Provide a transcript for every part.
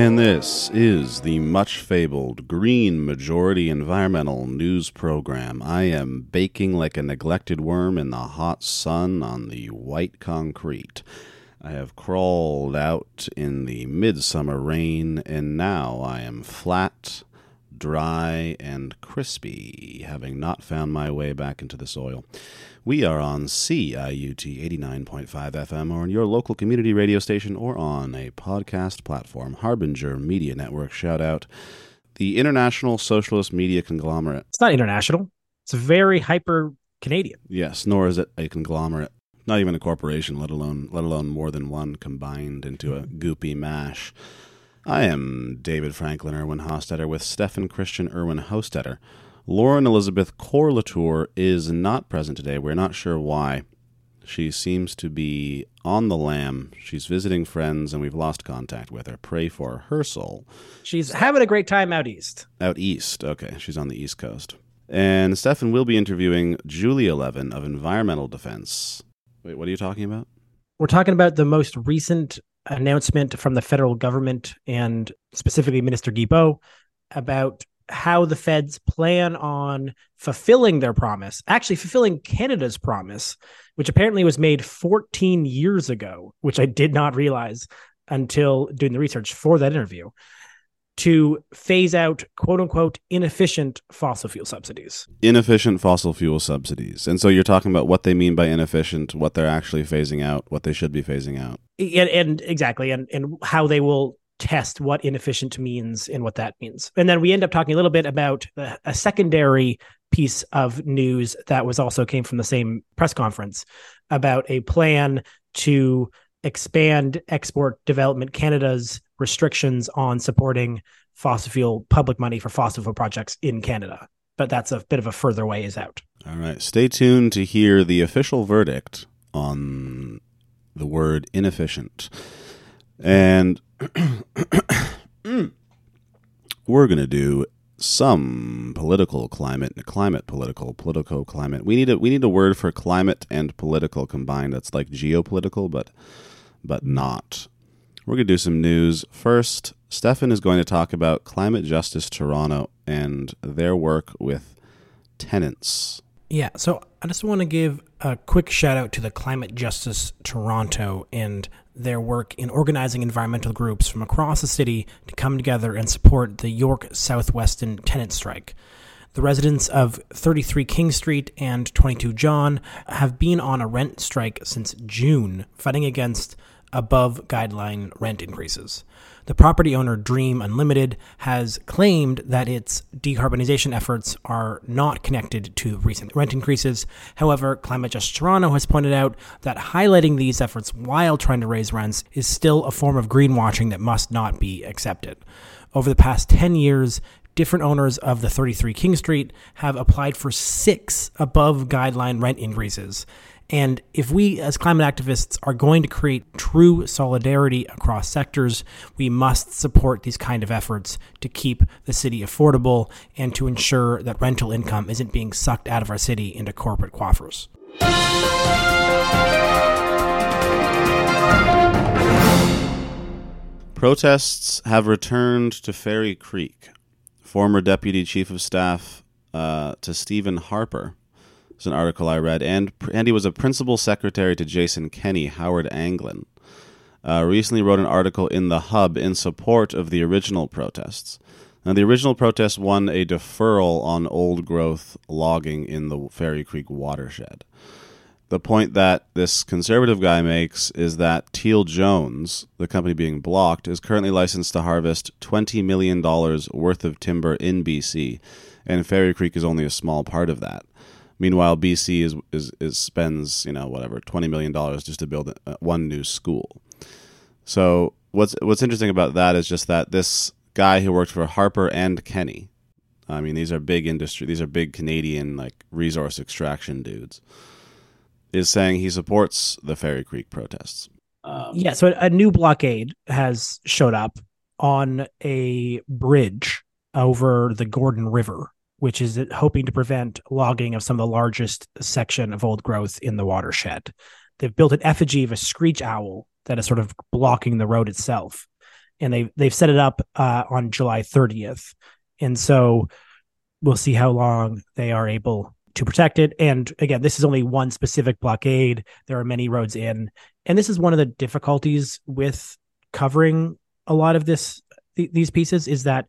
And this is the much fabled Green Majority Environmental News Program. I am baking like a neglected worm in the hot sun on the white concrete. I have crawled out in the midsummer rain, and now I am flat, dry, and crispy, having not found my way back into the soil. We are on CIUT 89.5 FM or on your local community radio station or on a podcast platform. Harbinger Media Network, shout out. The International Socialist Media Conglomerate. It's not international. It's very hyper Canadian. Yes, nor is it a conglomerate. Not even a corporation, let alone let alone more than one combined into a goopy mash. I am David Franklin Irwin Hostetter with Stefan Christian Irwin Hostetter. Lauren Elizabeth Corlatour is not present today. We're not sure why. She seems to be on the lam. She's visiting friends, and we've lost contact with her. Pray for her soul. She's having a great time out east. Out east. Okay, she's on the east coast. And Stefan will be interviewing Julia Levin of Environmental Defence. Wait, what are you talking about? We're talking about the most recent announcement from the federal government and specifically Minister Guilbeault about how the feds plan on fulfilling their promise, actually fulfilling Canada's promise, which apparently was made 14 years ago, which I did not realize until doing the research for that interview, to phase out quote unquote inefficient fossil fuel subsidies. Inefficient fossil fuel subsidies. And so you're talking about what they mean by inefficient, what they're actually phasing out, what they should be phasing out. And, and exactly, and, and how they will test what inefficient means and what that means. And then we end up talking a little bit about a, a secondary piece of news that was also came from the same press conference about a plan to expand export development Canada's restrictions on supporting fossil fuel public money for fossil fuel projects in Canada. But that's a bit of a further ways out. All right. Stay tuned to hear the official verdict on the word inefficient. And we're going to do some political climate, climate political, political climate. We need a we need a word for climate and political combined. That's like geopolitical, but but not. We're going to do some news first. Stefan is going to talk about Climate Justice Toronto and their work with tenants. Yeah, so I just want to give a quick shout out to the Climate Justice Toronto and their work in organizing environmental groups from across the city to come together and support the York South-Weston tenant strike. The residents of 33 King Street and 22 John have been on a rent strike since June, fighting against above guideline rent increases. The property owner Dream Unlimited has claimed that its decarbonization efforts are not connected to recent rent increases. However, Climate Justice Toronto has pointed out that highlighting these efforts while trying to raise rents is still a form of greenwashing that must not be accepted. Over the past 10 years, different owners of the 33 King Street have applied for six above guideline rent increases. And if we, as climate activists, are going to create true solidarity across sectors, we must support these kind of efforts to keep the city affordable and to ensure that rental income isn't being sucked out of our city into corporate coffers. Protests have returned to Fairy Creek. Former Deputy Chief of Staff uh, to Stephen Harper it's an article I read, and and he was a principal secretary to Jason Kenney, Howard Anglin. Uh, recently wrote an article in the Hub in support of the original protests. Now, the original protests won a deferral on old growth logging in the Fairy Creek watershed. The point that this conservative guy makes is that Teal Jones, the company being blocked, is currently licensed to harvest $20 million worth of timber in BC, and Fairy Creek is only a small part of that. Meanwhile, BC is, is, is spends you know whatever twenty million dollars just to build one new school. So what's what's interesting about that is just that this guy who worked for Harper and Kenney, I mean these are big industry, these are big Canadian like resource extraction dudes, is saying he supports the Fairy Creek protests. Um, yeah, so a new blockade has showed up on a bridge over the Gordon River which is hoping to prevent logging of some of the largest section of old growth in the watershed. They've built an effigy of a screech owl that is sort of blocking the road itself. and they they've set it up uh, on July 30th, and so we'll see how long they are able to protect it. And again, this is only one specific blockade. There are many roads in, and this is one of the difficulties with covering a lot of this th- these pieces is that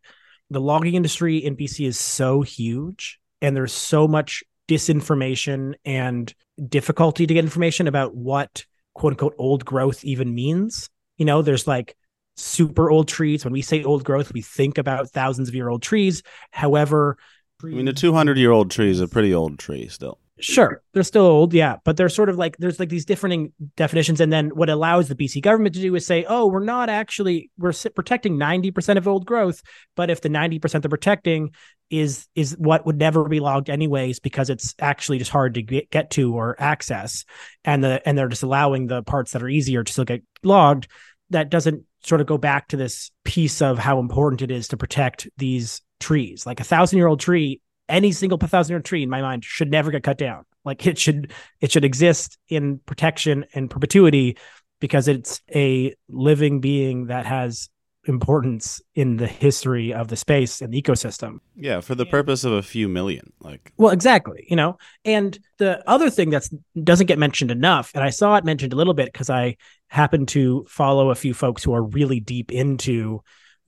the logging industry in BC is so huge, and there's so much disinformation and difficulty to get information about what quote unquote old growth even means. You know, there's like super old trees. When we say old growth, we think about thousands of year old trees. However, I mean, a 200 year old tree is a pretty old tree still. Sure, they're still old, yeah, but they're sort of like there's like these different definitions, and then what allows the BC government to do is say, oh, we're not actually we're protecting ninety percent of old growth, but if the ninety percent they're protecting is is what would never be logged anyways because it's actually just hard to get, get to or access, and the and they're just allowing the parts that are easier to still get logged. That doesn't sort of go back to this piece of how important it is to protect these trees. Like a thousand year old tree any single thousand year tree in my mind should never get cut down. Like it should it should exist in protection and perpetuity because it's a living being that has importance in the history of the space and the ecosystem. Yeah, for the purpose of a few million. Like Well, exactly, you know. And the other thing that doesn't get mentioned enough and I saw it mentioned a little bit cuz I happen to follow a few folks who are really deep into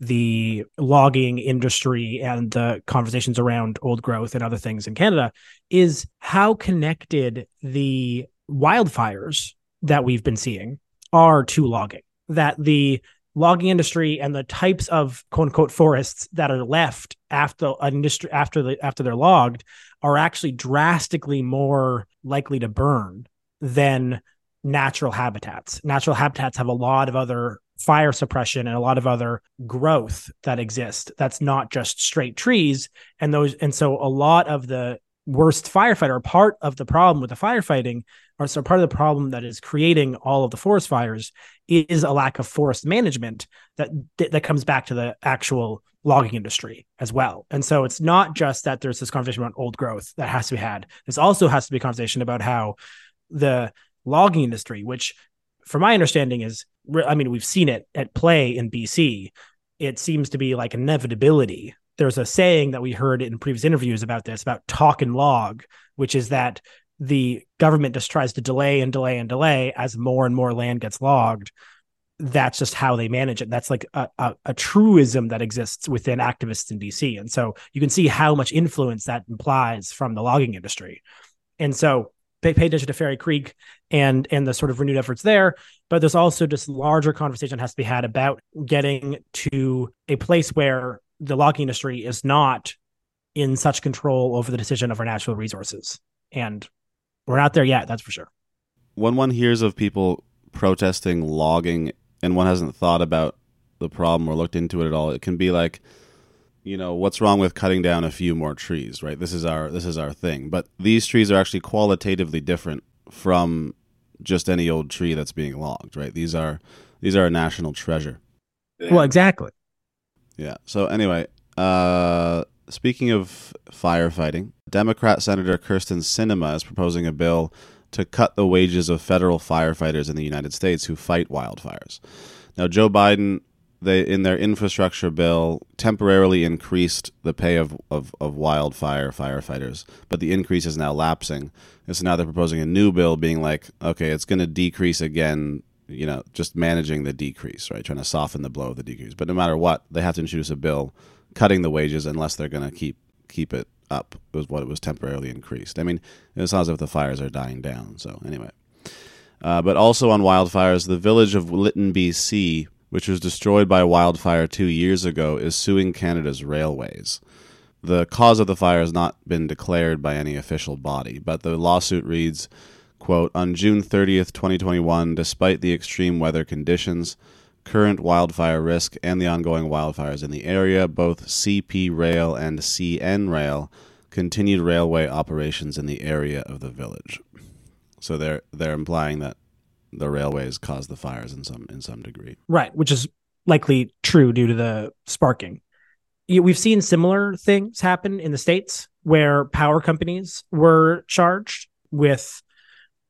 the logging industry and the conversations around old growth and other things in Canada is how connected the wildfires that we've been seeing are to logging. That the logging industry and the types of quote unquote forests that are left after industry after the after they're logged are actually drastically more likely to burn than natural habitats. Natural habitats have a lot of other fire suppression and a lot of other growth that exist that's not just straight trees and those and so a lot of the worst firefighter part of the problem with the firefighting or so part of the problem that is creating all of the forest fires is a lack of forest management that that comes back to the actual logging industry as well. And so it's not just that there's this conversation about old growth that has to be had. This also has to be a conversation about how the logging industry, which from my understanding is I mean, we've seen it at play in BC. It seems to be like inevitability. There's a saying that we heard in previous interviews about this, about talk and log, which is that the government just tries to delay and delay and delay as more and more land gets logged. That's just how they manage it. That's like a, a, a truism that exists within activists in BC. And so you can see how much influence that implies from the logging industry. And so pay, attention to Fairy Creek and and the sort of renewed efforts there. But there's also just larger conversation has to be had about getting to a place where the logging industry is not in such control over the decision of our natural resources. And we're not there yet, that's for sure. When one hears of people protesting logging and one hasn't thought about the problem or looked into it at all, it can be like you know what's wrong with cutting down a few more trees right? This is our this is our thing. But these trees are actually qualitatively different from just any old tree that's being logged right? These are these are a national treasure. Well exactly. Yeah. So anyway uh speaking of firefighting democrat senator kyrsten sinema is proposing a bill to cut the wages of federal firefighters in the united states who fight wildfires. Now joe biden they in their infrastructure bill temporarily increased the pay of, of, of wildfire firefighters, but the increase is now lapsing. And so now they're proposing a new bill being like, okay, it's going to decrease again, you know, just managing the decrease, right? Trying to soften the blow of the decrease. But no matter what, they have to introduce a bill cutting the wages unless they're going to keep keep it up was what it was temporarily increased. I mean, it sounds if the fires are dying down. So anyway. Uh, but also on wildfires, the village of Lytton, BC, which was destroyed by wildfire two years ago, is suing Canada's railways. The cause of the fire has not been declared by any official body, but the lawsuit reads, quote, On June 30th, 2021, despite the extreme weather conditions, current wildfire risk, and the ongoing wildfires in the area, both CP Rail and CN Rail continued railway operations in the area of the village. So they're they're implying that the railways caused the fires in some in some degree. Right, which is likely true due to the sparking. We've seen similar things happen in the states where power companies were charged with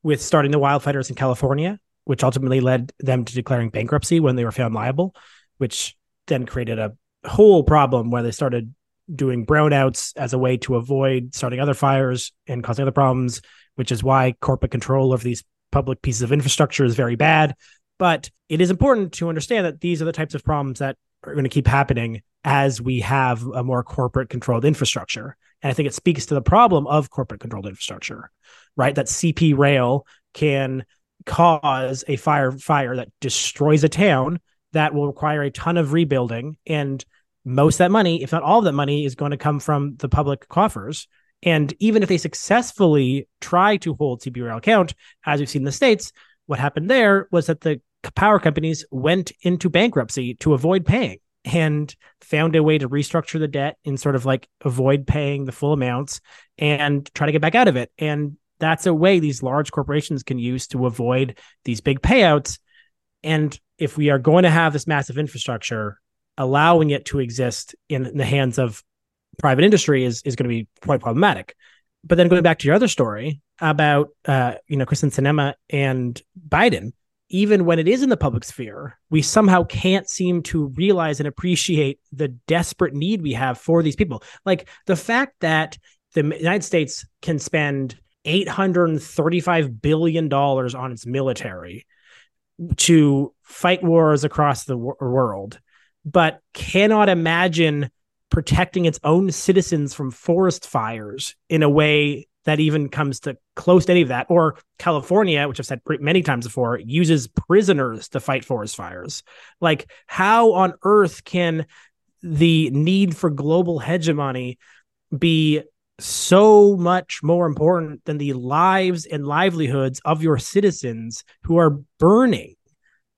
with starting the wildfires in California, which ultimately led them to declaring bankruptcy when they were found liable, which then created a whole problem where they started doing brownouts as a way to avoid starting other fires and causing other problems, which is why corporate control of these public pieces of infrastructure is very bad. But it is important to understand that these are the types of problems that are going to keep happening as we have a more corporate controlled infrastructure. And I think it speaks to the problem of corporate controlled infrastructure, right? That CP rail can cause a fire fire that destroys a town that will require a ton of rebuilding and most that money if not all of that money is going to come from the public coffers and even if they successfully try to hold CP rail account as we've seen in the states what happened there was that the power companies went into bankruptcy to avoid paying and found a way to restructure the debt and sort of like avoid paying the full amounts and try to get back out of it and that's a way these large corporations can use to avoid these big payouts. And if we are going to have this massive infrastructure, allowing it to exist in the hands of private industry is, is going to be quite problematic. But then going back to your other story about uh, you know Kyrsten Sinema and Biden, even when it is in the public sphere, we somehow can't seem to realize and appreciate the desperate need we have for these people. Like the fact that the United States can spend $835 billion on its military to fight wars across the world, but cannot imagine protecting its own citizens from forest fires in a way that even comes to close to any of that. Or California, which I've said many times before, uses prisoners to fight forest fires. Like, how on earth can the need for global hegemony be so much more important than the lives and livelihoods of your citizens who are burning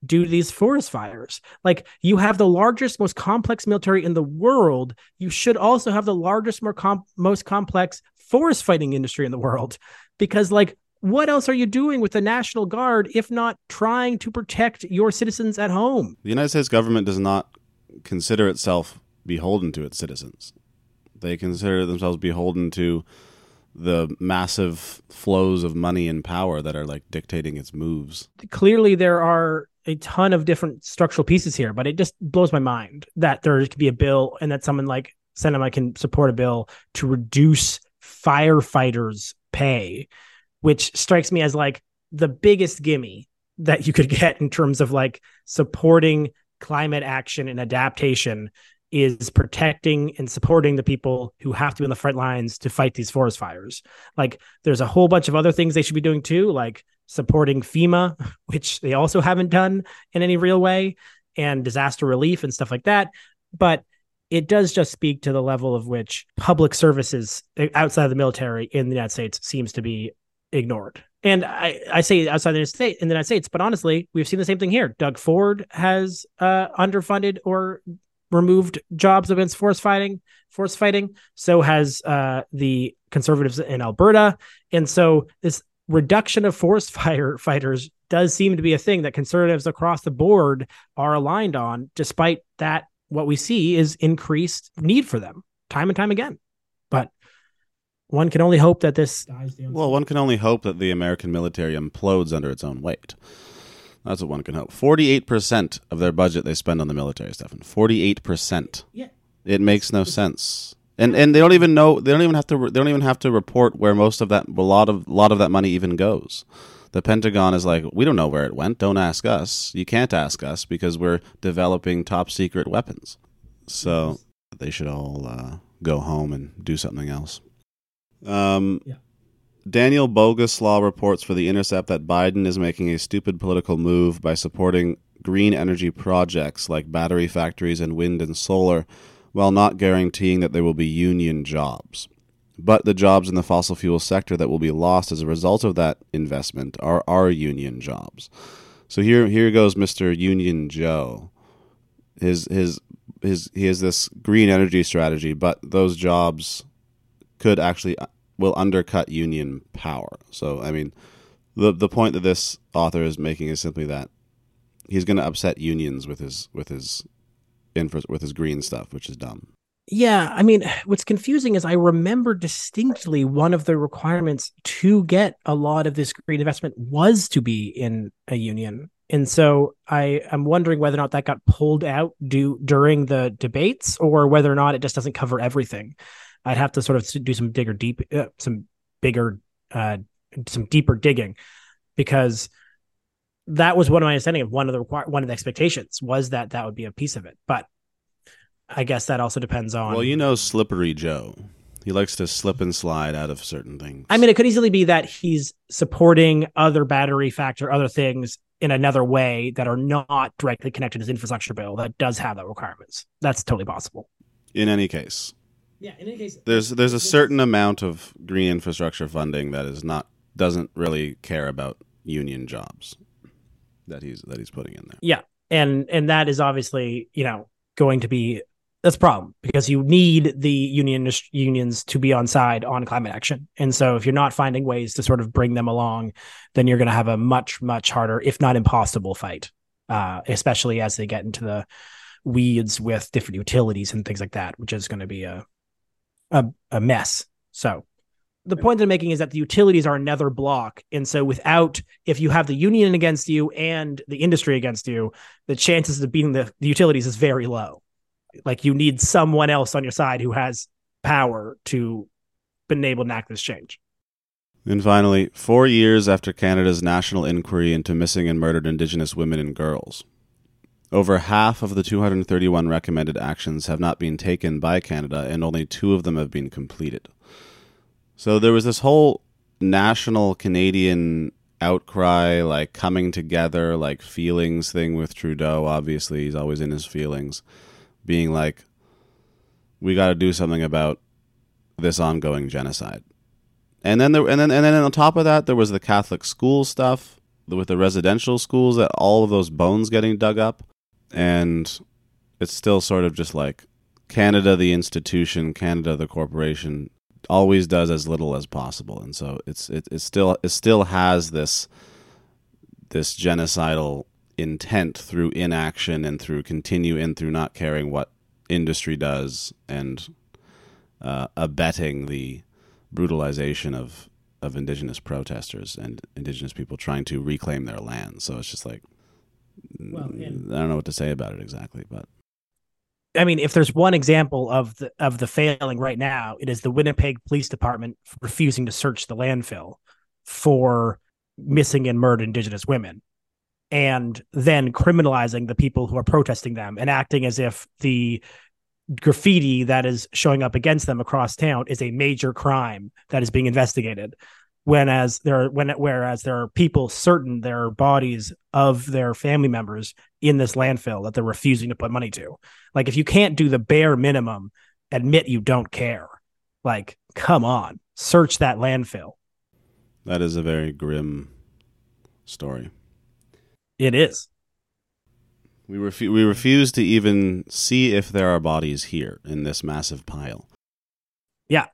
due to these forest fires. Like you have the largest, most complex military in the world. You should also have the largest, more com- most complex forest fighting industry in the world. Because, like, what else are you doing with the National Guard if not trying to protect your citizens at home? The United States government does not consider itself beholden to its citizens. They consider themselves beholden to the massive flows of money and power that are like dictating its moves. Clearly, there are a ton of different structural pieces here, but it just blows my mind that there could be a bill and that someone like Sinema can support a bill to reduce firefighters' pay, which strikes me as like the biggest gimme that you could get in terms of like supporting climate action and adaptation is protecting and supporting the people who have to be on the front lines to fight these forest fires. Like there's a whole bunch of other things they should be doing too, like supporting FEMA, which they also haven't done in any real way, and disaster relief and stuff like that. But it does just speak to the level of which public services outside of the military in the United States seems to be ignored. And I, I say outside the United States in the United States, but honestly, we've seen the same thing here. Doug Ford has uh, underfunded or removed jobs against force fighting, forest fighting. So has uh, the conservatives in Alberta, and so this reduction of forest fire fighters does seem to be a thing that conservatives across the board are aligned on, despite that what we see is increased need for them time and time again. But one can only hope that this well, one can only hope that the American military implodes under its own weight. That's what one can hope. Forty-eight percent of their budget they spend on the military, Stefan. Forty-eight percent. Yeah. It makes no sense. And and they don't even know. They don't even have to. They don't even have to report where most of that. A lot of a lot of that money even goes. The Pentagon is like, we don't know where it went. Don't ask us. You can't ask us because we're developing top secret weapons. So they should all uh, go home and do something else. Um, yeah. Daniel Boguslaw reports for The Intercept that Biden is making a stupid political move by supporting green energy projects like battery factories and wind and solar, while not guaranteeing that there will be union jobs. But the jobs in the fossil fuel sector that will be lost as a result of that investment are our union jobs. So here, here goes Mr. Union Joe. His, his, his, he has this green energy strategy, but those jobs could actually will undercut union power. So, I mean, the the point that this author is making is simply that he's going to upset unions with his with his with his green stuff, which is dumb. Yeah, I mean, what's confusing is I remember distinctly one of the requirements to get a lot of this green investment was to be in a union. And so I am wondering whether or not that got pulled out do, during the debates or whether or not it just doesn't cover everything. I'd have to sort of do some digger deep, uh, some bigger, uh, some deeper digging because that was one of my understanding of one of the one of the expectations was that that would be a piece of it. But I guess that also depends on. Well, you know, Slippery Joe. He likes to slip and slide out of certain things. I mean, it could easily be that he's supporting other battery factor, other things in another way that are not directly connected to his infrastructure bill that does have that requirements. That's totally possible. In any case. Yeah, in any case. There's there's a certain amount of green infrastructure funding that is not doesn't really care about union jobs that he's that he's putting in there. Yeah. And and that is obviously, you know, going to be that's a problem because you need the union unions to be on side on climate action. And so if you're not finding ways to sort of bring them along, then you're going to have a much much harder, if not impossible, fight. Uh, especially as they get into the weeds with different utilities and things like that, which is going to be a a, a mess. So the point I'm making is that the utilities are another block. And so without if you have the union against you and the industry against you, the chances of beating the, the utilities is very low like you need someone else on your side who has power to been able to enact this change. And finally, four years after Canada's national inquiry into missing and murdered Indigenous women and girls, over half of the 231 recommended actions have not been taken by Canada, and only two of them have been completed. So there was this whole national Canadian outcry, like coming together, like feelings thing with Trudeau. Obviously, he's always in his feelings being like, we got to do something about this ongoing genocide. And then there, and then and then on top of that, there was the Catholic school stuff with the residential schools that all of those bones getting dug up, and it's still sort of just like Canada, the institution, Canada, the corporation, always does as little as possible, and so it's it, it still it still has this this genocidal intent through inaction and through continue and through not caring what industry does and uh, abetting the brutalization of of indigenous protesters and indigenous people trying to reclaim their land. So it's just like well, I don't know what to say about it exactly, but I mean, if there's one example of the of the failing right now, it is the Winnipeg Police Department refusing to search the landfill for missing and murdered Indigenous women and then criminalizing the people who are protesting them and acting as if the graffiti that is showing up against them across town is a major crime that is being investigated whereas there are when whereas there are people certain there are bodies of their family members in this landfill that they're refusing to put money to like if you can't do the bare minimum admit you don't care like come on search that landfill that is a very grim story it is. We, refu- we refuse to even see if there are bodies here in this massive pile. Yeah.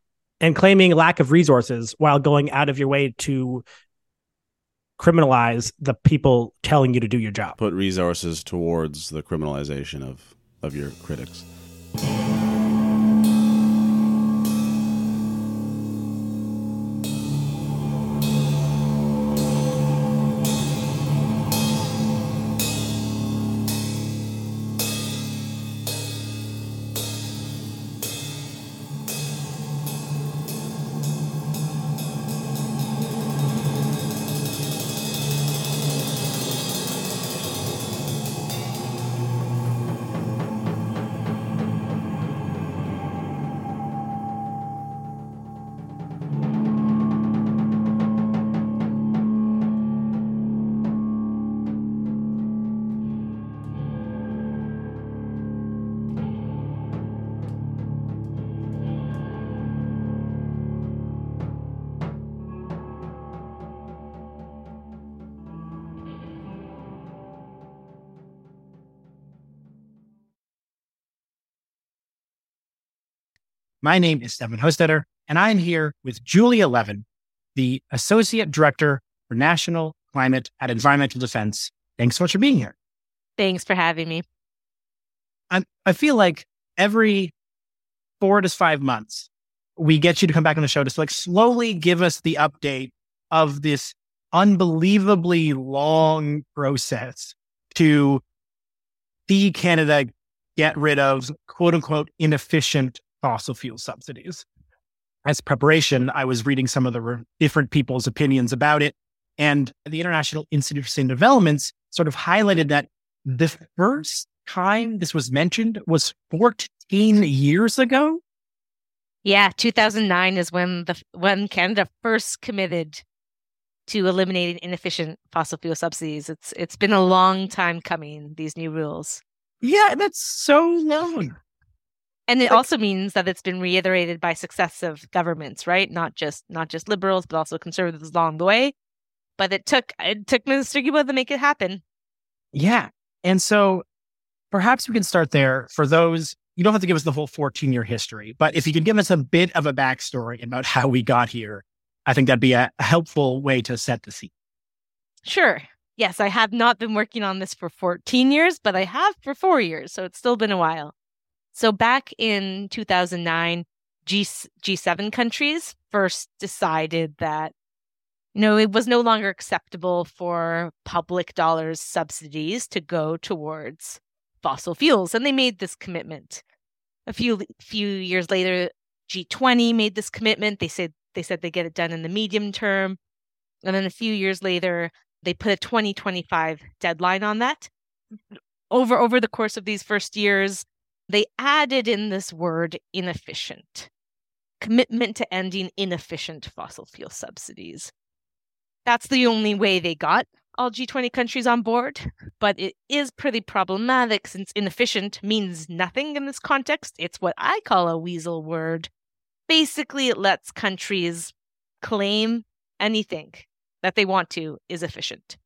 And claiming lack of resources while going out of your way to criminalize the people telling you to do your job. Put resources towards the criminalization of, of your critics. My name is Stefan Hostetter, and I'm here with Julia Levin, the Associate Director for National Climate at Environmental Defence. Thanks so much for being here. Thanks for having me. i I feel like every four to five months, we get you to come back on the show to like slowly give us the update of this unbelievably long process to see Canada get rid of quote unquote inefficient fossil fuel subsidies. As preparation, I was reading some of the re- different people's opinions about it. And the International Institute for Sustainable Developments sort of highlighted that the first time this was mentioned was 14 years ago. Yeah, 2009 is when the when Canada first committed to eliminating inefficient fossil fuel subsidies. It's it's been a long time coming these new rules. Yeah, that's so long. And it Like- also means that it's been reiterated by successive governments, right? Not just not just liberals, but also conservatives along the way. But it took it took Minister Guilbeault to make it happen. Yeah. And so perhaps we can start there for those. You don't have to give us the whole 14 year history, but if you could give us a bit of a backstory about how we got here, I think that'd be a a helpful way to set the scene. Sure. Yes, I have not been working on this for 14 years, but I have for four years, so it's still been a while. So back in 2009, G- G7 countries first decided that, you know, it was no longer acceptable for public dollars subsidies to go towards fossil fuels, and they made this commitment. A few few years later, G20 made this commitment. They said they said they get it done in the medium term, and then a few years later, they put a 2025 deadline on that. Over over the course of these first years, they added in this word inefficient. Commitment to ending inefficient fossil fuel subsidies. That's the only way they got all G20 countries on board, but it is pretty problematic since inefficient means nothing in this context. It's what I call a weasel word. Basically, it lets countries claim anything that they want to is efficient.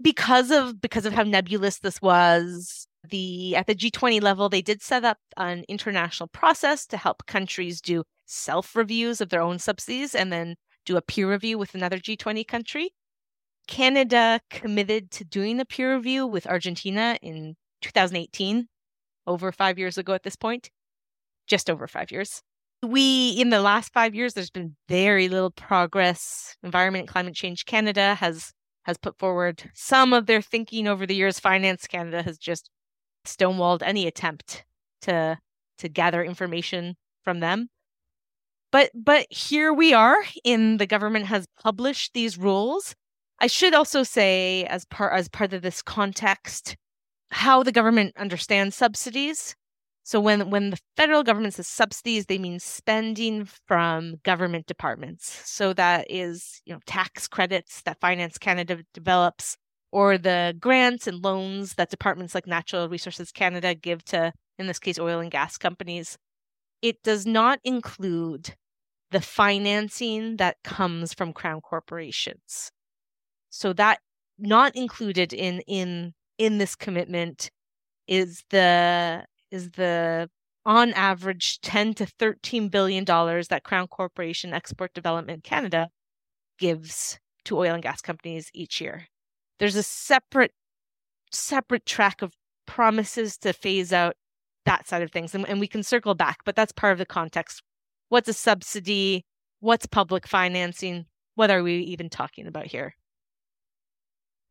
Because of because of how nebulous this was, the at the G20 level they did set up an international process to help countries do self-reviews of their own subsidies and then do a peer review with another G20 country. Canada committed to doing a peer review with Argentina in 2018, over 5 years ago at this point. Just over 5 years we in the last five years there's been very little progress environment and climate change canada has has put forward some of their thinking over the years finance canada has just stonewalled any attempt to to gather information from them. But but here we are in the government has published these rules. I should also say as part as part of this context how the government understands subsidies. So when when the federal government says subsidies, they mean spending from government departments. So that is, you know, tax credits that Finance Canada develops, or the grants and loans that departments like Natural Resources Canada give to, in this case, oil and gas companies. It does not include the financing that comes from crown corporations. So that not included in in in this commitment is the is the on average 10 to 13 billion dollars that Crown Corporation Export Development Canada gives to oil and gas companies each year. There's a separate separate track of promises to phase out that side of things and, and we can circle back, but that's part of the context. What's a subsidy? What's public financing? What are we even talking about here?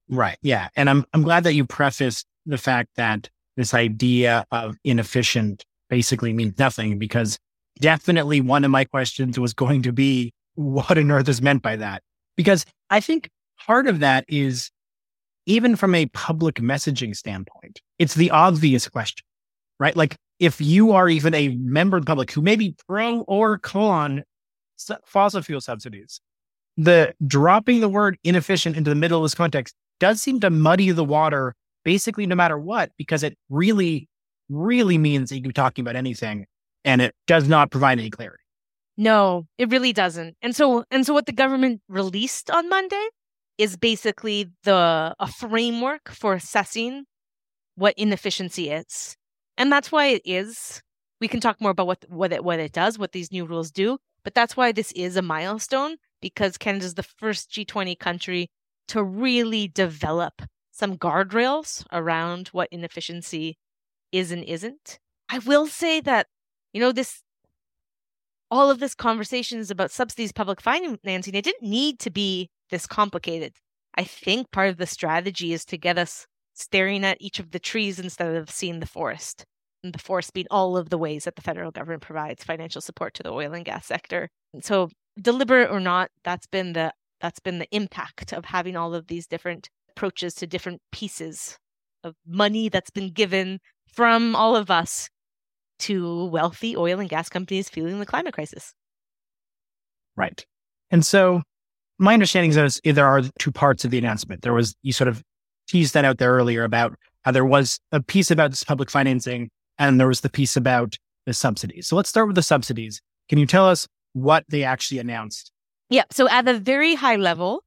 Right. Yeah. And I'm I'm glad that you prefaced the fact that this idea of inefficient basically means nothing because definitely one of my questions was going to be what on earth is meant by that? Because I think part of that is even from a public messaging standpoint, it's the obvious question, right? Like if you are even a member of the public who may be pro or con fossil fuel subsidies, the dropping the word inefficient into the middle of this context does seem to muddy the water basically no matter what, because it really, really means that you can be talking about anything and it does not provide any clarity. No, it really doesn't. And so and so what the government released on Monday is basically the a framework for assessing what inefficiency is. And that's why it is we can talk more about what what it what it does, what these new rules do, but that's why this is a milestone because Canada's the first G20 country to really develop some guardrails around what inefficiency is and isn't. I will say that you know this all of this conversation is about subsidies public financing it didn't need to be this complicated. I think part of the strategy is to get us staring at each of the trees instead of seeing the forest. And the forest being all of the ways that the federal government provides financial support to the oil and gas sector. And so deliberate or not, that's been the that's been the impact of having all of these different approaches to different pieces of money that's been given from all of us to wealthy oil and gas companies feeling the climate crisis. Right. And so my understanding is there are two parts of the announcement. There was, you sort of teased that out there earlier about how there was a piece about this public financing and there was the piece about the subsidies. So let's start with the subsidies. Can you tell us what they actually announced? Yeah. So at a very high level,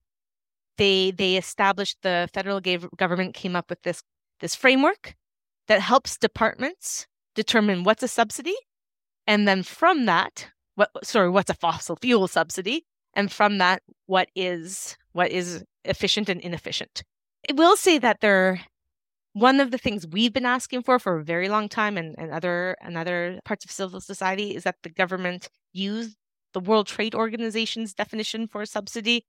they they established the federal government came up with this this framework that helps departments determine what's a subsidy, and then from that, what sorry, what's a fossil fuel subsidy, and from that, what is what is efficient and inefficient. I will say that they're one of the things we've been asking for for a very long time and, and other and other parts of civil society is that the government use the World Trade Organization's definition for a subsidy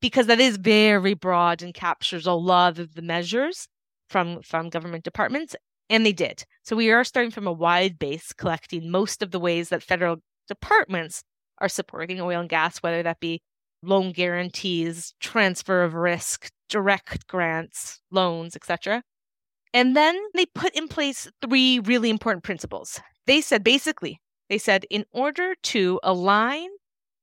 because that is very broad and captures a lot of the measures from from government departments and they did. So we are starting from a wide base collecting most of the ways that federal departments are supporting oil and gas whether that be loan guarantees, transfer of risk, direct grants, loans, etc. And then they put in place three really important principles. They said basically they said, in order to align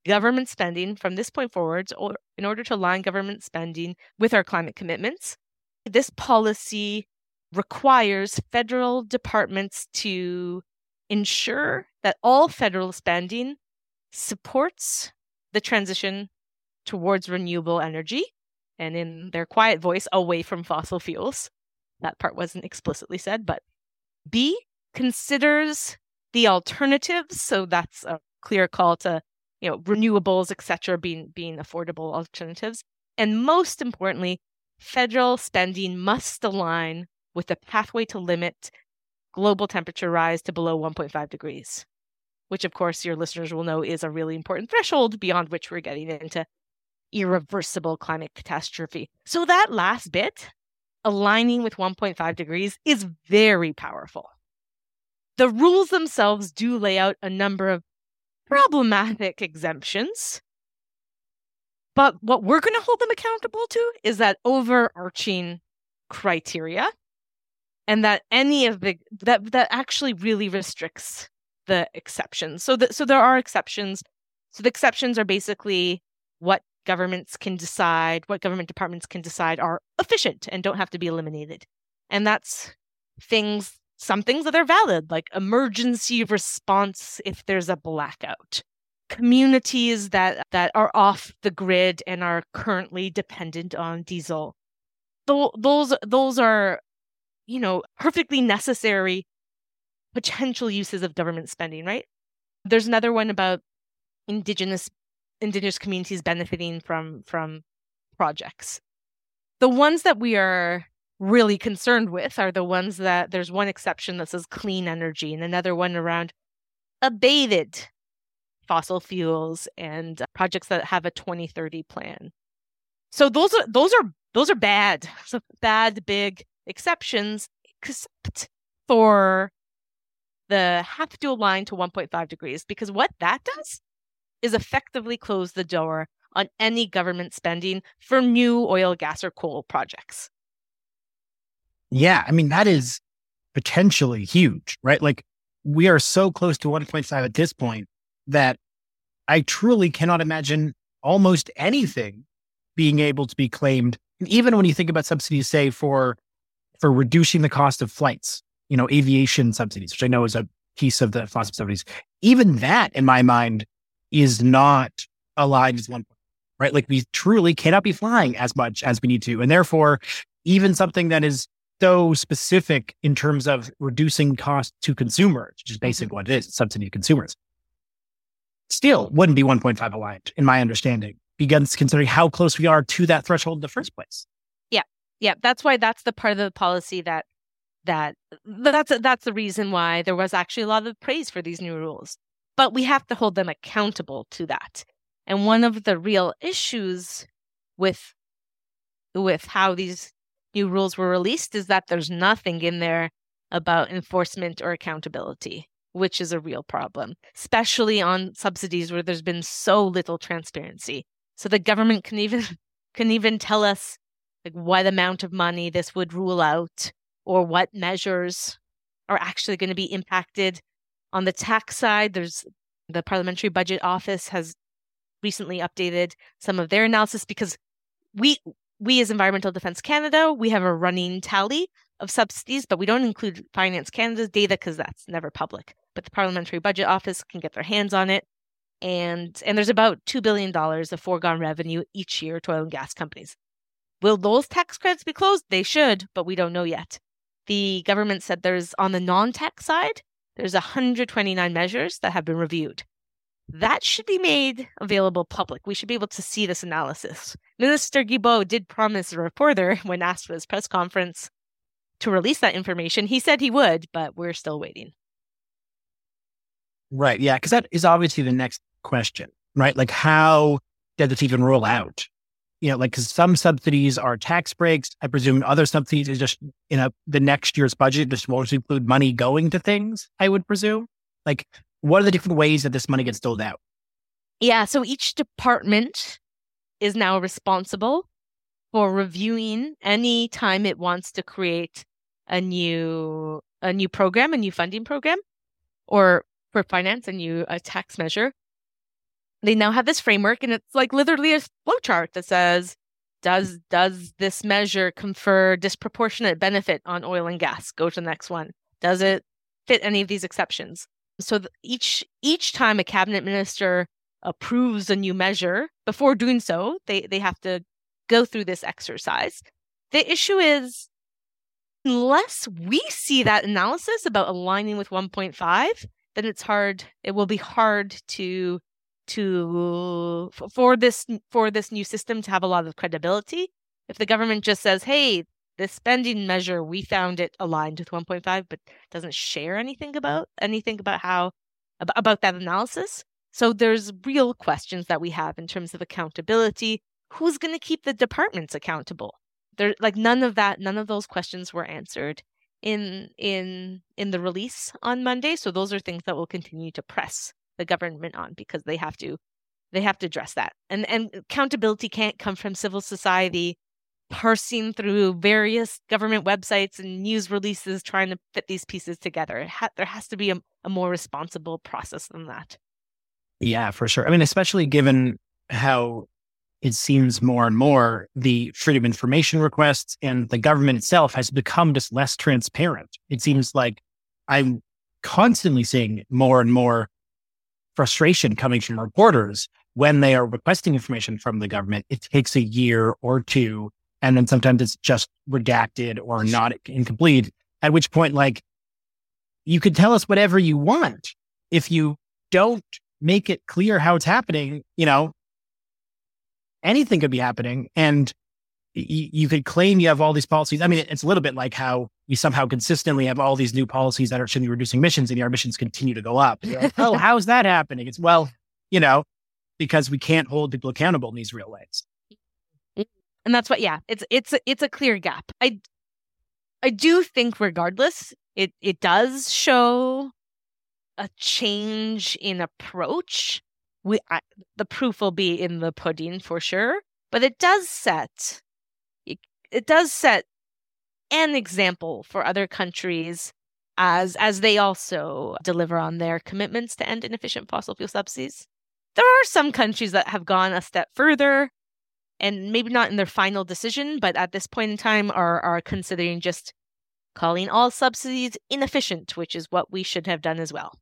government spending from this point forwards, or in order to align government spending with our climate commitments, this policy requires federal departments to ensure that all federal spending supports the transition towards renewable energy and in their quiet voice away from fossil fuels. That part wasn't explicitly said, but B considers the alternatives. So that's a clear call to, you know, renewables, etc., being being affordable alternatives. And most importantly, federal spending must align with the pathway to limit global temperature rise to below 1.5 degrees, which of course your listeners will know is a really important threshold beyond which we're getting into irreversible climate catastrophe. So that last bit, aligning with 1.5 degrees, is very powerful the rules themselves do lay out a number of problematic exemptions. But what we're going to hold them accountable to is that overarching criteria and that any of the that that actually really restricts the exceptions. So that so there are exceptions. So the exceptions are basically what governments can decide, what government departments can decide are efficient and don't have to be eliminated. And that's things some things that are valid, like emergency response if there's a blackout. Communities that, that are off the grid and are currently dependent on diesel. those, those are, you know, perfectly necessary potential uses of government spending, right? There's another one about indigenous indigenous communities benefiting from from projects. The ones that we are really concerned with are the ones that there's one exception that says clean energy and another one around abated fossil fuels and uh, projects that have a 2030 plan. So those are those are those are bad. So bad big exceptions except for the have to align to 1.5 degrees because what that does is effectively close the door on any government spending for new oil, gas, or coal projects. Yeah. I mean, that is potentially huge, right? Like we are so close to 1.5 at this point that I truly cannot imagine almost anything being able to be claimed. And even when you think about subsidies, say for for reducing the cost of flights, you know, aviation subsidies, which I know is a piece of the fossil subsidies, even that in my mind is not aligned as one point, right? Like we truly cannot be flying as much as we need to. And therefore, even something that is so specific in terms of reducing cost to consumers, which is mm-hmm. basically what it is, subsidy to consumers, still wouldn't be 1.5 aligned, in my understanding, begins considering how close we are to that threshold in the first place. Yeah. Yeah. That's why that's the part of the policy that that that's that's the reason why there was actually a lot of praise for these new rules. But we have to hold them accountable to that. And one of the real issues with with how these new rules were released is that there's nothing in there about enforcement or accountability, which is a real problem, especially on subsidies where there's been so little transparency. So the government can even can even tell us like what amount of money this would rule out or what measures are actually going to be impacted. On the tax side there's the parliamentary budget office has recently updated some of their analysis because we we as Environmental Defence canada we have a running tally of subsidies but we don't include finance canada's data because that's never public. But the parliamentary budget office can get their hands on it. And and there's about $2 billion of foregone revenue each year to oil and gas companies. Will those tax credits be closed? They should but we don't know yet the government said there's on the non-tax side there's 129 measures that have been reviewed that should be made available public. We should be able to see this analysis. Minister Guilbeault did promise a reporter when asked for his press conference to release that information. He said he would, but we're still waiting. Right. Yeah. Because that is obviously the next question, right? Like, how did this even roll out? You know, like, because some subsidies are tax breaks. I presume other subsidies is just, you know, the next year's budget just won't include money going to things, I would presume. Like, what are the different ways that this money gets doled out? Yeah, so each department is now responsible for reviewing any time it wants to create a new a new program, a new funding program, or for finance, a new a tax measure. They now have this framework, and it's like literally a flowchart that says, "Does does this measure confer disproportionate benefit on oil and gas?" Go to the next one. Does it fit any of these exceptions? So each each time a cabinet minister approves a new measure, before doing so, they they have to go through this exercise. The issue is unless we see that analysis about aligning with 1.5, then it's hard it will be hard to to for this for this new system to have a lot of credibility. If the government just says, "Hey, this spending measure we found it aligned with 1.5 but doesn't share anything about anything about how about that analysis so there's real questions that we have in terms of accountability who's going to keep the departments accountable there like none of that none of those questions were answered in in in the release on monday so those are things that will continue to press the government on because they have to they have to address that and and accountability can't come from civil society parsing through various government websites and news releases trying to fit these pieces together. Ha- there has to be a, a more responsible process than that. Yeah, for sure. I mean, especially given how it seems more and more the freedom information requests and the government itself has become just less transparent. It seems like I'm constantly seeing more and more frustration coming from reporters when they are requesting information from the government. It takes a year or two and then sometimes it's just redacted or not incomplete. At which point, like, you could tell us whatever you want. If you don't make it clear how it's happening, you know, anything could be happening. And y- you could claim you have all these policies. I mean, it's a little bit like how we somehow consistently have all these new policies that are should be reducing emissions, and the emissions continue to go up. Like, oh, how's that happening? It's well, you know, because we can't hold people accountable in these real ways and that's what yeah it's it's it's a clear gap i i do think regardless it it does show a change in approach we I, the proof will be in the pudding for sure but it does set it, does set an example for other countries as as they also deliver on their commitments to end inefficient fossil fuel subsidies there are some countries that have gone a step further and maybe not in their final decision, but at this point in time are are considering just calling all subsidies inefficient, which is what we should have done as well.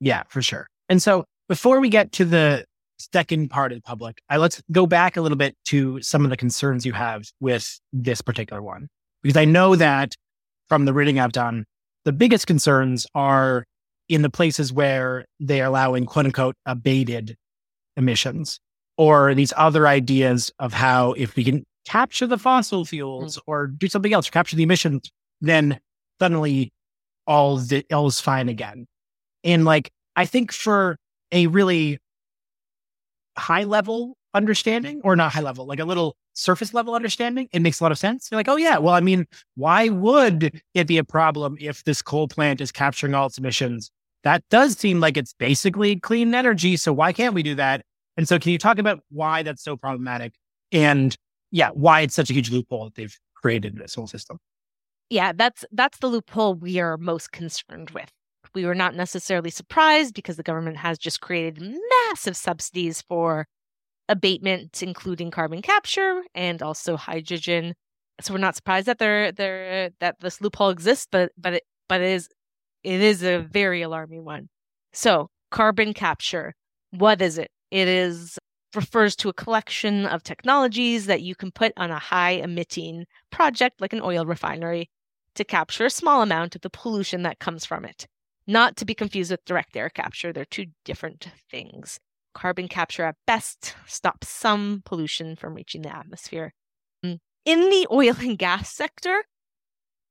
Yeah, for sure. And so before we get to the second part of the public, I let's go back a little bit to some of the concerns you have with this particular one. Because I know that from the reading I've done, the biggest concerns are in the places where they're allowing quote unquote abated emissions or these other ideas of how if we can capture the fossil fuels mm-hmm. or do something else, capture the emissions, then suddenly all the, all is fine again. And like, I think for a really high level understanding or not high level, like a little surface level understanding, it makes a lot of sense. You're like, oh yeah, well, I mean, why would it be a problem if this coal plant is capturing all its emissions? That does seem like it's basically clean energy. So why can't we do that? And so can you talk about why that's so problematic and yeah, why it's such a huge loophole that they've created this whole system? Yeah, that's that's the loophole we are most concerned with. We were not necessarily surprised because the government has just created massive subsidies for abatement, including carbon capture and also hydrogen. So we're not surprised that there that this loophole exists, but but it but it is it is a very alarming one. So carbon capture, what is it? It is refers to a collection of technologies that you can put on a high emitting project like an oil refinery to capture a small amount of the pollution that comes from it. Not to be confused with direct air capture, they're two different things. Carbon capture at best stops some pollution from reaching the atmosphere. Mm. In the oil and gas sector,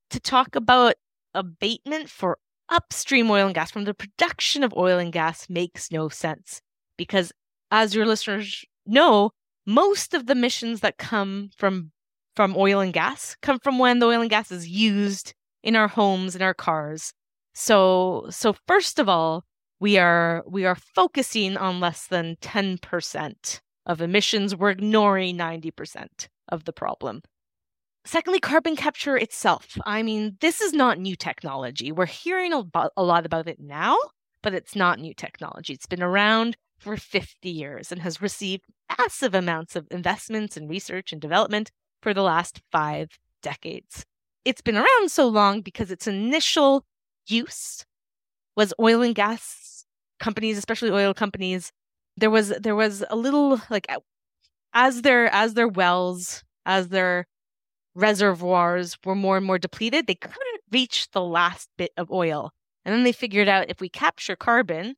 to talk about abatement for upstream oil and gas from the production of oil and gas makes no sense because as your listeners know most of the emissions that come from from oil and gas come from when the oil and gas is used in our homes and our cars so so first of all we are we are focusing on less than 10% of emissions we're ignoring 90% of the problem Secondly, carbon capture itself. I mean, this is not new technology. We're hearing a, lot about it now, but it's not new technology. It's been around for 50 years and has received massive amounts of investments in research and development for the last five decades. It's been around so long because its initial use was oil and gas companies, especially oil companies. There was there was a little like as their as their wells, as their reservoirs were more and more depleted, they couldn't reach the last bit of oil. And then they figured out if we capture carbon,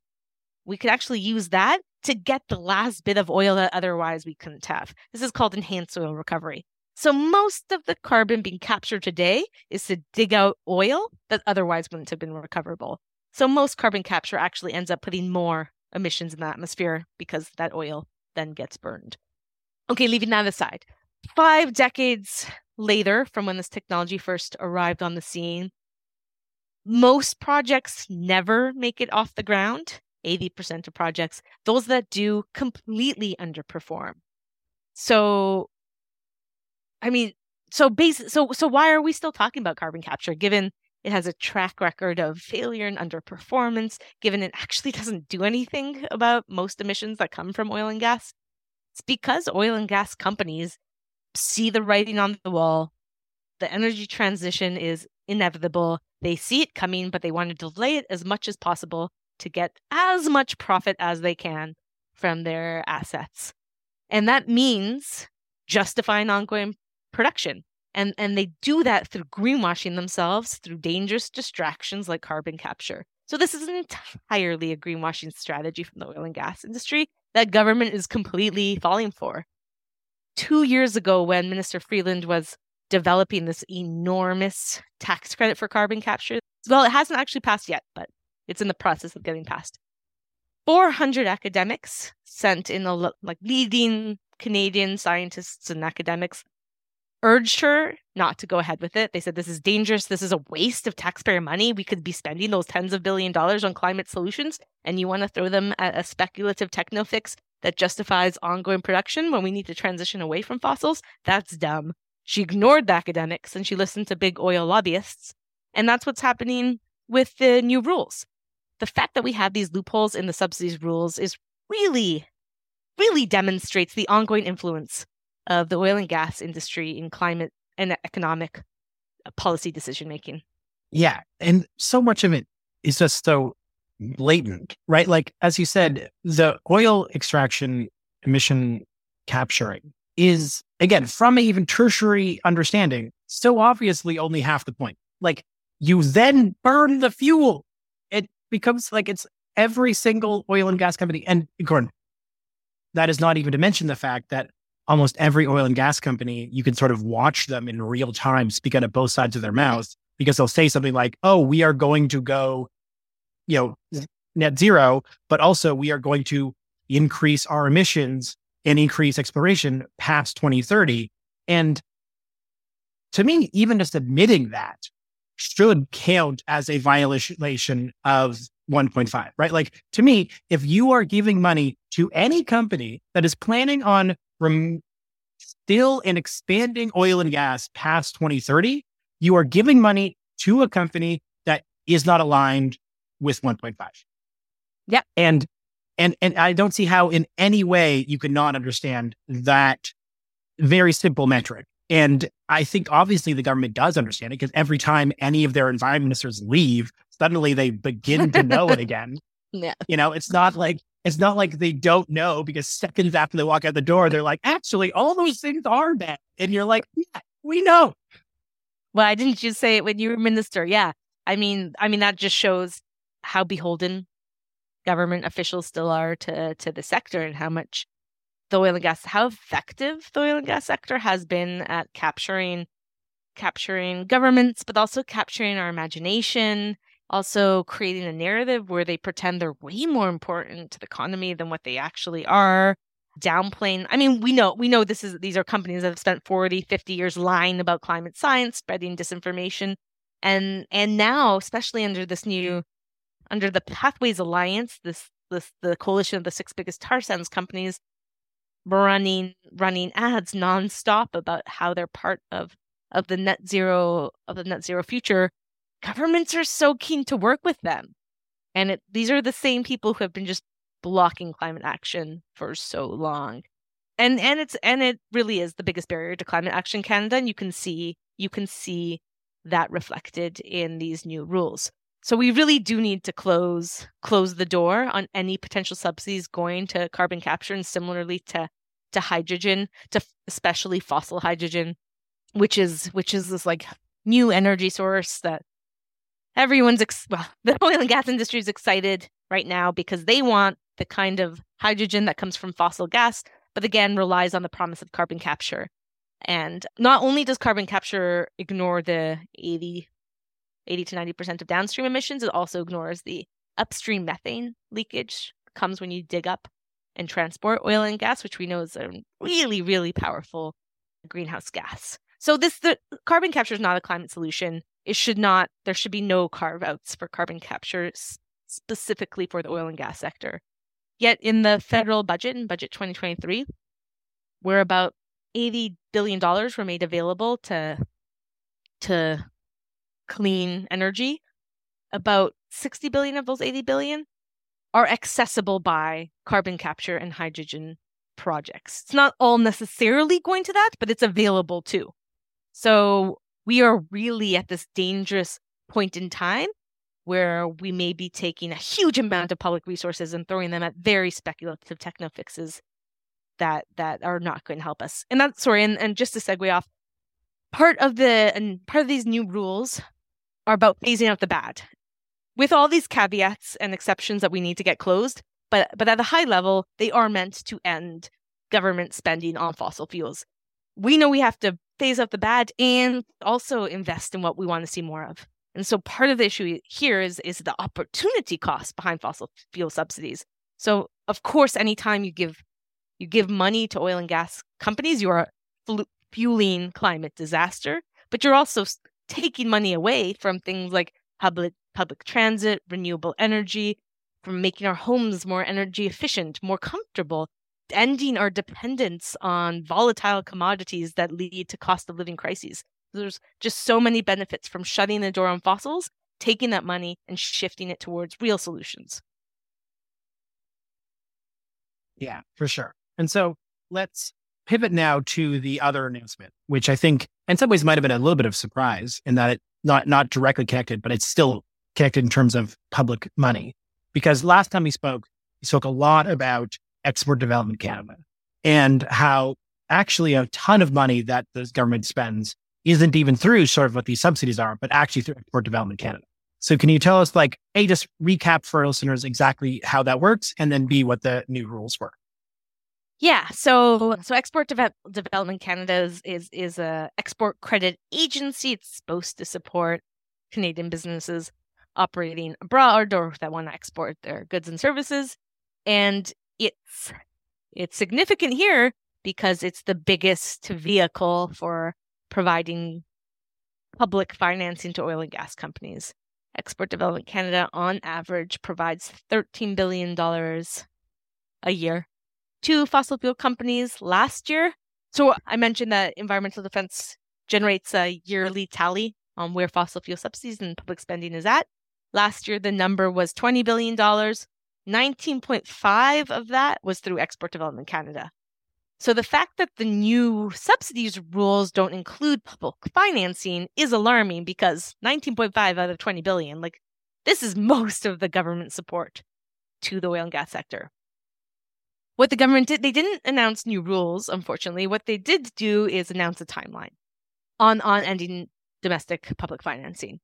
we could actually use that to get the last bit of oil that otherwise we couldn't have. This is called enhanced oil recovery. So most of the carbon being captured today is to dig out oil that otherwise wouldn't have been recoverable. So most carbon capture actually ends up putting more emissions in the atmosphere because that oil then gets burned. Okay, leaving that aside. Five decades later from when this technology first arrived on the scene. Most projects never make it off the ground. 80% of projects, those that do completely underperform. So, I mean, so base, so so why are we still talking about carbon capture given it has a track record of failure and underperformance, given it actually doesn't do anything about most emissions that come from oil and gas? It's because oil and gas companies see the writing on the wall. The energy transition is inevitable. They see it coming, but they want to delay it as much as possible to get as much profit as they can from their assets. And that means justifying ongoing production. And, and they do that through greenwashing themselves through dangerous distractions like carbon capture. So, this is entirely a greenwashing strategy from the oil and gas industry that government is completely falling for two years ago when Minister Freeland was developing this enormous tax credit for carbon capture. Well, it hasn't actually passed yet, but it's in the process of getting passed. 400 academics sent in a like leading Canadian scientists and academics urged her not to go ahead with it. They said this is dangerous. This is a waste of taxpayer money. We could be spending those tens of billion dollars on climate solutions, and you want to throw them at a speculative techno fix that justifies ongoing production when we need to transition away from fossils, that's dumb. She ignored the academics and she listened to big oil lobbyists. And that's what's happening with the new rules. The fact that we have these loopholes in the subsidies rules is really, really demonstrates the ongoing influence of the oil and gas industry in climate and economic uh, policy decision making. Yeah. And so much of it is just so blatant, right? Like, as you said, the oil extraction emission capturing is, again, from even tertiary understanding, so obviously only half the point. Like, you then burn the fuel. It becomes like it's every single oil and gas company. And Gordon, that is not even to mention the fact that almost every oil and gas company, you can sort of watch them in real time speak out of both sides of their mouths because they'll say something like, oh, we are going to go you know, net zero, but also we are going to increase our emissions and increase exploration past 2030. And to me, even just admitting that should count as a violation of 1.5, right? Like to me, if you are giving money to any company that is planning on rem- still and expanding oil and gas past 2030, you are giving money to a company that is not aligned with 1.5. Yeah. And and and I don't see how in any way you could not understand that very simple metric. And I think obviously the government does understand it because every time any of their environment ministers leave, suddenly they begin to know it again. Yeah. You know, it's not like it's not like they don't know because seconds after they walk out the door, they're like, actually, all those things are bad. And you're like, yeah, we know. Why didn't you say it when you were minister? Yeah. I mean, I mean that just shows how beholden government officials still are to to the sector and how much the oil and gas how effective the oil and gas sector has been at capturing capturing governments but also capturing our imagination also creating a narrative where they pretend they're way more important to the economy than what they actually are downplaying i mean we know we know this is these are companies that have spent 40 50 years lying about climate science spreading disinformation and and now especially under this new under the pathways alliance this this the coalition of the six biggest tar sands companies running running ads nonstop about how they're part of of the net zero of the net zero future governments are so keen to work with them. And it, these are the same people who have been just blocking climate action for so long. And and it's and it really is the biggest barrier to climate action canada and you can see you can see that reflected in these new rules. So we really do need to close close the door on any potential subsidies going to carbon capture and similarly to to hydrogen, to especially fossil hydrogen, which is which is this like new energy source that everyone's ex- well, the oil and gas industry is excited right now because they want the kind of hydrogen that comes from fossil gas, but again relies on the promise of carbon capture. And not only does carbon capture ignore the 80, 80 to 90% of downstream emissions, it also ignores the upstream methane leakage comes when you dig up and transport oil and gas, which we know is a really, really powerful greenhouse gas. So this the carbon capture is not a climate solution. It should not. There should be no carve outs for carbon capture specifically for the oil and gas sector. Yet in the federal budget in budget 2023, where about 80 billion dollars were made available to to clean energy, about 60 billion of those 80 billion are accessible by carbon capture and hydrogen projects. It's not all necessarily going to that, but it's available too. So we are really at this dangerous point in time where we may be taking a huge amount of public resources and throwing them at very speculative techno fixes that that are not going to help us. And that's sorry, and, and just to segue off, part of the and part of these new rules are about phasing out the bad with all these caveats and exceptions that we need to get closed, but but at a high level, they are meant to end government spending on fossil fuels. We know we have to phase out the bad and also invest in what we want to see more of. And so part of the issue here is is the opportunity cost behind fossil fuel subsidies. So of course, anytime you give you give money to oil and gas companies, you are fueling climate disaster, but you're also taking money away from things like public public transit, renewable energy, from making our homes more energy efficient, more comfortable, ending our dependence on volatile commodities that lead to cost of living crises. There's just so many benefits from shutting the door on fossils, taking that money and shifting it towards real solutions. Yeah, for sure. And so let's pivot now to the other announcement, which I think in some ways might have been a little bit of surprise in that it not not directly connected, but it's still connected in terms of public money. Because last time we spoke, we spoke a lot about Export Development Canada and how actually a ton of money that the government spends isn't even through sort of what these subsidies are, but actually through Export Development Canada. So can you tell us like, A, just recap for listeners exactly how that works and then B, what the new rules were? Yeah, so so Export Deve- Development Canada is, is is a export credit agency. It's supposed to support Canadian businesses operating abroad or that want to export their goods and services. And it's It's significant here because it's the biggest vehicle for providing public financing to oil and gas companies. Export Development Canada, on average, provides $13 billion a year to fossil fuel companies last year. So I mentioned that Environmental Defence generates a yearly tally on where fossil fuel subsidies and public spending is at. Last year, the number was $20 billion. 19.5 of that was through Export Development Canada. So the fact that the new subsidies rules don't include public financing is alarming because 19.5 out of 20 billion, like this is most of the government support to the oil and gas sector. What the government did, they didn't announce new rules, unfortunately. What they did do is announce a timeline on, on ending domestic public financing.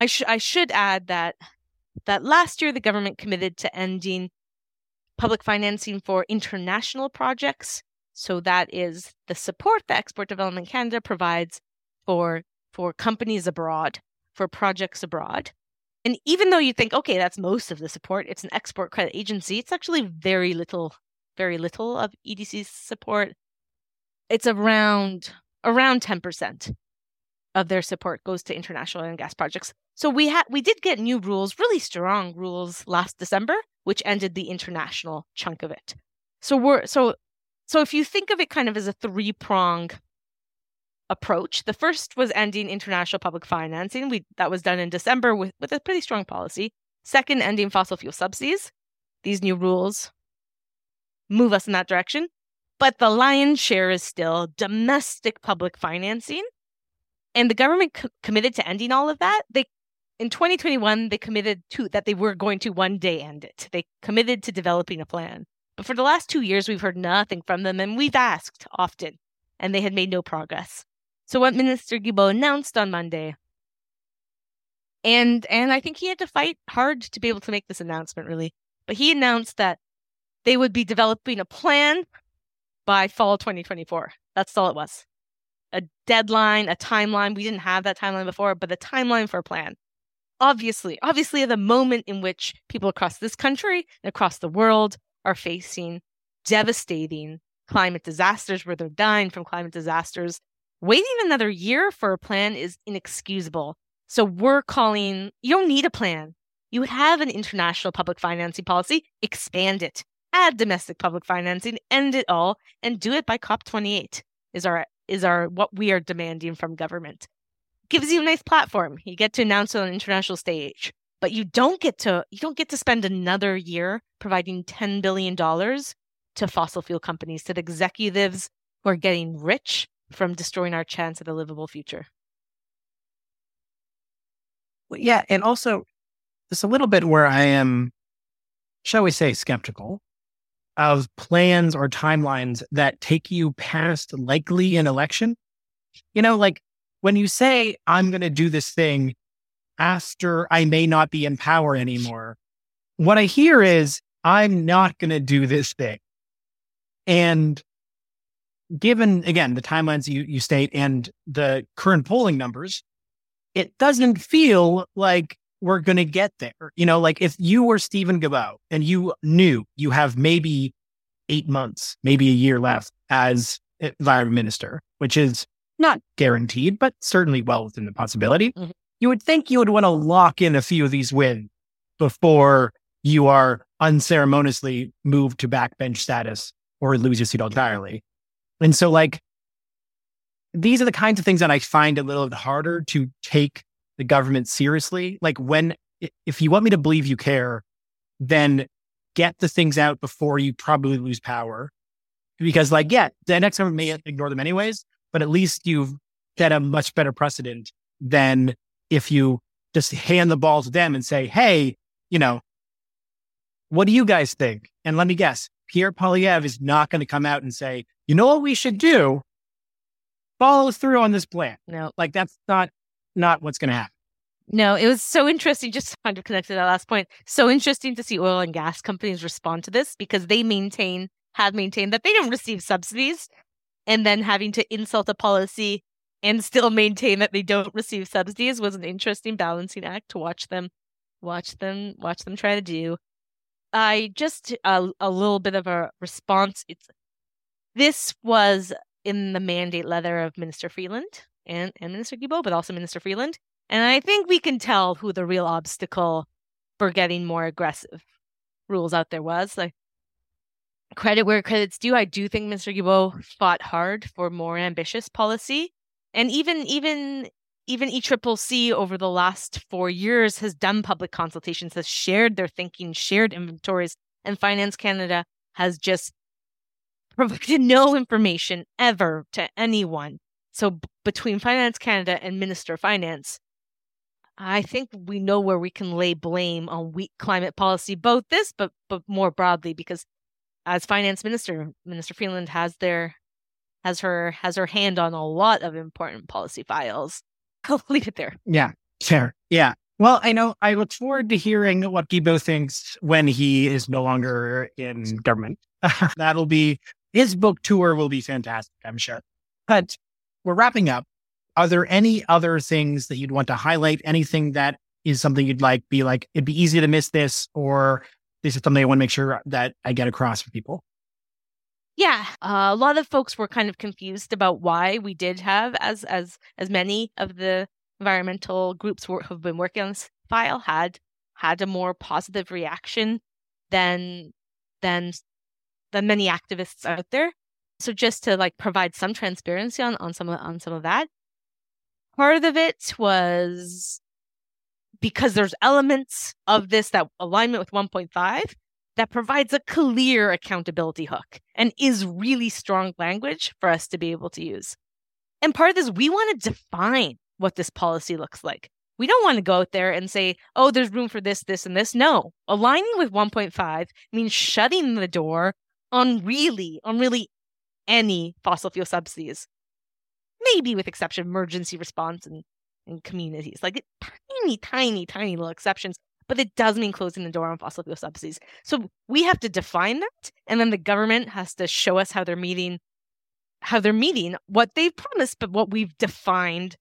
I, sh- I should add that that last year the government committed to ending public financing for international projects so that is the support that Export Development Canada provides for for companies abroad, for projects abroad. And even though you think, okay, that's most of the support, it's an export credit agency, it's actually very little, very little of EDC's support. It's around around 10% of their support goes to international and gas projects. So we had we did get new rules, really strong rules last December, which ended the international chunk of it. So we're so so if you think of it kind of as a three prong approach, the first was ending international public financing. We that was done in December with, with a pretty strong policy. Second, ending fossil fuel subsidies. These new rules move us in that direction. But the lion's share is still domestic public financing. And the government co- committed to ending all of that. They in 2021 they committed to that they were going to one day end it. They committed to developing a plan. But for the last two years, we've heard nothing from them, and we've asked often, and they had made no progress. So, what Minister Guilbeault announced on Monday, and and I think he had to fight hard to be able to make this announcement, really. But he announced that they would be developing a plan by fall 2024. That's all it was. A deadline, a timeline. We didn't have that timeline before, but a timeline for a plan. Obviously, obviously, the moment in which people across this country and across the world are facing devastating climate disasters where they're dying from climate disasters. Waiting another year for a plan is inexcusable. So we're calling, you don't need a plan. You have an international public financing policy, expand it, add domestic public financing, end it all, and do it by COP28 is our is our what we are demanding from government. Gives you a nice platform. You get to announce it on an international stage but you don't get to you don't get to spend another year providing 10 billion dollars to fossil fuel companies to the executives who are getting rich from destroying our chance at a livable future yeah and also there's a little bit where i am shall we say skeptical of plans or timelines that take you past likely an election you know like when you say i'm going to do this thing after I may not be in power anymore, what I hear is I'm not going to do this thing. And given, again, the timelines you, you state and the current polling numbers, it doesn't feel like we're going to get there. You know, like if you were Steven Guilbeault and you knew you have maybe eight months, maybe a year left as environment minister, which is not guaranteed, but certainly well within the possibility. Mm-hmm you would think you would want to lock in a few of these wins before you are unceremoniously moved to backbench status or lose your seat entirely. And so, like, these are the kinds of things that I find a little bit harder to take the government seriously. Like, when, if you want me to believe you care, then get the things out before you probably lose power. Because, like, yeah, the next government may ignore them anyways, but at least you've set a much better precedent than if you just hand the ball to them and say, hey, you know, what do you guys think? And let me guess, Pierre Poilievre is not going to come out and say, you know what we should do? Follow through on this plan. No, like that's not not what's going to happen. No, it was so interesting. Just kind of connect to that last point. So interesting to see oil and gas companies respond to this because they maintain have maintained that they don't receive subsidies, and then having to insult a policy and still maintain that they don't receive subsidies was an interesting balancing act to watch them watch them watch them try to do I just a, a little bit of a response. It's this was in the mandate letter of Minister Freeland and, and Minister Guilbeault, but also Minister Freeland. And I think we can tell who the real obstacle for getting more aggressive rules out there was. Like credit where credit's due. I do think Mr. Guilbeault fought hard for more ambitious policy. And even even even ECCC over the last four years has done public consultations, has shared their thinking, shared inventories, and Finance Canada has just provided no information ever to anyone. So b- between Finance Canada and Minister of Finance, I think we know where we can lay blame on weak climate policy, both this, but but more broadly, because as finance minister, Minister Freeland has their has her has her hand on a lot of important policy files. I'll leave it there. Yeah, fair. Yeah. Well, I know I look forward to hearing what Guilbeault thinks when he is no longer in government. That'll be his book tour will be fantastic, I'm sure. But we're wrapping up. Are there any other things that you'd want to highlight? Anything that is something you'd like be like, it'd be easy to miss this, or this is something I want to make sure that I get across for people? Yeah, uh, a lot of folks were kind of confused about why we did have as as as many of the environmental groups who have been working on this file had had a more positive reaction than than than many activists out there. So just to like provide some transparency on on some of on some of that. Part of it was because there's elements of this that alignment with 1.5 that provides a clear accountability hook and is really strong language for us to be able to use. And part of this, we want to define what this policy looks like. We don't want to go out there and say, oh, there's room for this, this, and this. No, aligning with 1.5 means shutting the door on really, on really any fossil fuel subsidies. Maybe with exception of emergency response and, and communities. Like tiny, tiny, tiny little exceptions but it does mean closing the door on fossil fuel subsidies. So we have to define that, and then the government has to show us how they're meeting how they're meeting what they've promised, but what we've defined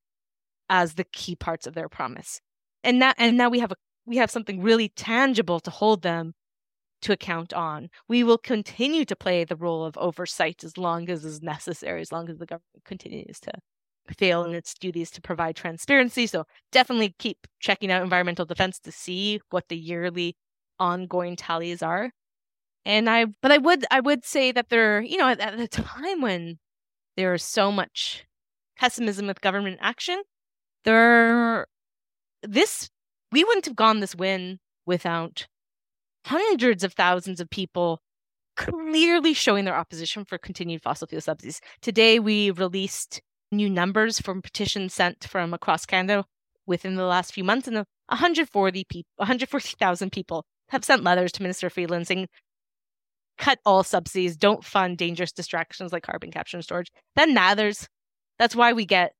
as the key parts of their promise. And that and now we have a we have something really tangible to hold them to account on. We will continue to play the role of oversight as long as is necessary, as long as the government continues to fail in its duties to provide transparency. So definitely keep checking out Environmental Defence to see what the yearly ongoing tallies are. And I, but I would, I would say that there, you know, at, at time when there is so much pessimism with government action, there, this, we wouldn't have gone this win without hundreds of thousands of people clearly showing their opposition for continued fossil fuel subsidies. Today, we released new numbers from petitions sent from across Canada within the last few months, and 140 people, 140,000 people have sent letters to Minister Freeland saying, "Cut all subsidies, don't fund dangerous distractions like carbon capture and storage." That matters. That's why we get.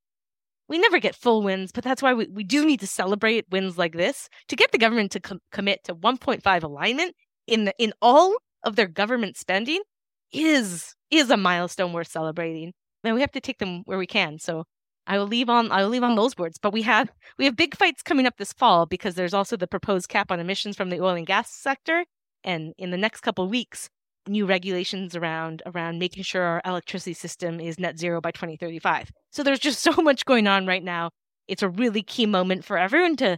We never get full wins, but that's why we, we do need to celebrate wins like this to get the government to com- commit to 1.5 alignment in the in all of their government spending is is a milestone worth celebrating and we have to take them where we can. So I will leave on I will leave on those words. But we have we have big fights coming up this fall because there's also the proposed cap on emissions from the oil and gas sector, and in the next couple weeks, new regulations around around making sure our electricity system is net zero by 2035. So there's just so much going on right now. It's a really key moment for everyone to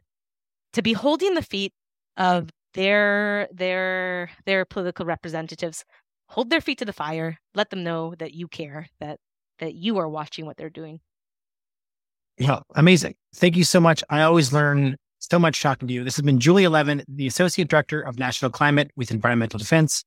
to be holding the feet of their their their political representatives hold their feet to the fire let them know that you care that that you are watching what they're doing. Yeah, amazing. Thank you so much. I always learn so much talking to you. This has been Julia Levin, the Associate Director of National Climate with Environmental Defence.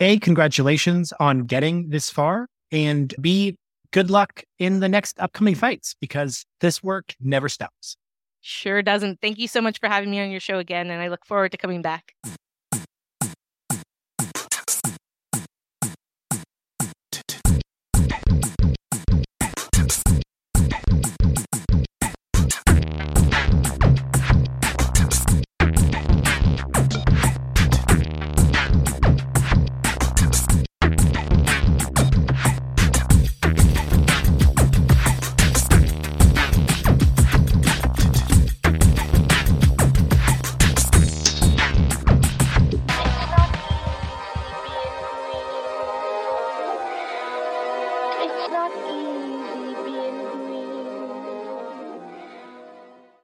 A, congratulations on getting this far. And B, good luck in the next upcoming mm. fights because this work never stops. Sure doesn't. Thank you so much for having me on your show again. And I look forward to coming back.